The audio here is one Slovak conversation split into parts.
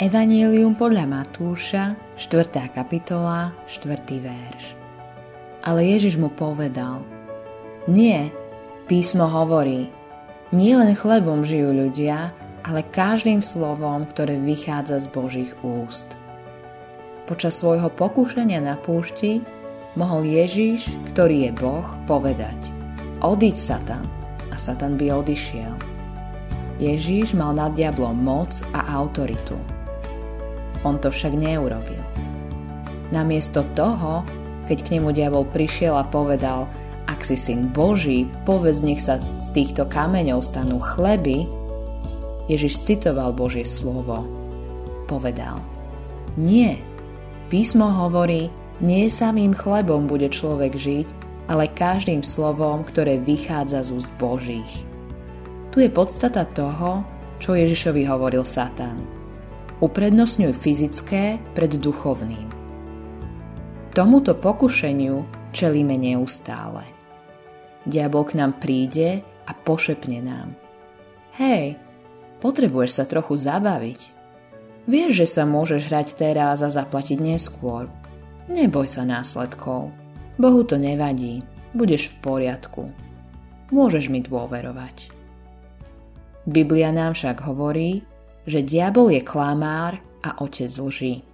Evanílium podľa Matúša, 4. kapitola, 4. verš. Ale Ježiš mu povedal, nie, písmo hovorí, nie len chlebom žijú ľudia, ale každým slovom, ktoré vychádza z Božích úst. Počas svojho pokúšania na púšti mohol Ježiš, ktorý je Boh, povedať Odiď Satan a Satan by odišiel. Ježiš mal nad diablom moc a autoritu. On to však neurobil. Namiesto toho, keď k nemu diabol prišiel a povedal, ak si syn Boží, povedz, nech sa z týchto kameňov stanú chleby, Ježiš citoval Božie slovo. Povedal, nie, písmo hovorí, nie samým chlebom bude človek žiť, ale každým slovom, ktoré vychádza z úst Božích. Tu je podstata toho, čo Ježišovi hovoril Satan uprednostňuj fyzické pred duchovným. Tomuto pokušeniu čelíme neustále. Diabol k nám príde a pošepne nám. Hej, potrebuješ sa trochu zabaviť. Vieš, že sa môžeš hrať teraz a zaplatiť neskôr. Neboj sa následkov. Bohu to nevadí. Budeš v poriadku. Môžeš mi dôverovať. Biblia nám však hovorí, že diabol je klamár a otec lží.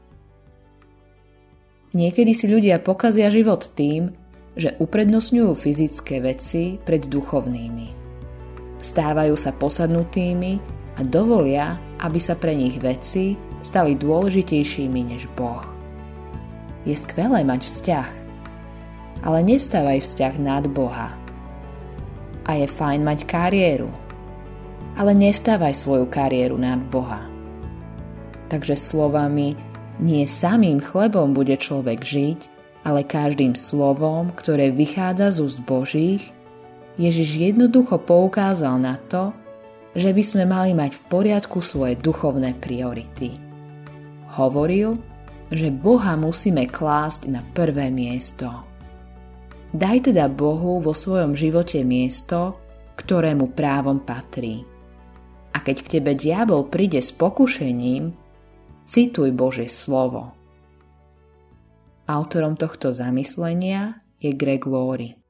Niekedy si ľudia pokazia život tým, že uprednostňujú fyzické veci pred duchovnými. Stávajú sa posadnutými a dovolia, aby sa pre nich veci stali dôležitejšími než Boh. Je skvelé mať vzťah, ale nestávaj vzťah nad Boha. A je fajn mať kariéru, ale nestávaj svoju kariéru nad Boha. Takže slovami nie samým chlebom bude človek žiť, ale každým slovom, ktoré vychádza z úst Božích, Ježiš jednoducho poukázal na to, že by sme mali mať v poriadku svoje duchovné priority. Hovoril, že Boha musíme klásť na prvé miesto. Daj teda Bohu vo svojom živote miesto, ktorému právom patrí keď k tebe diabol príde s pokušením, cituj Božie slovo. Autorom tohto zamyslenia je Greg Laurie.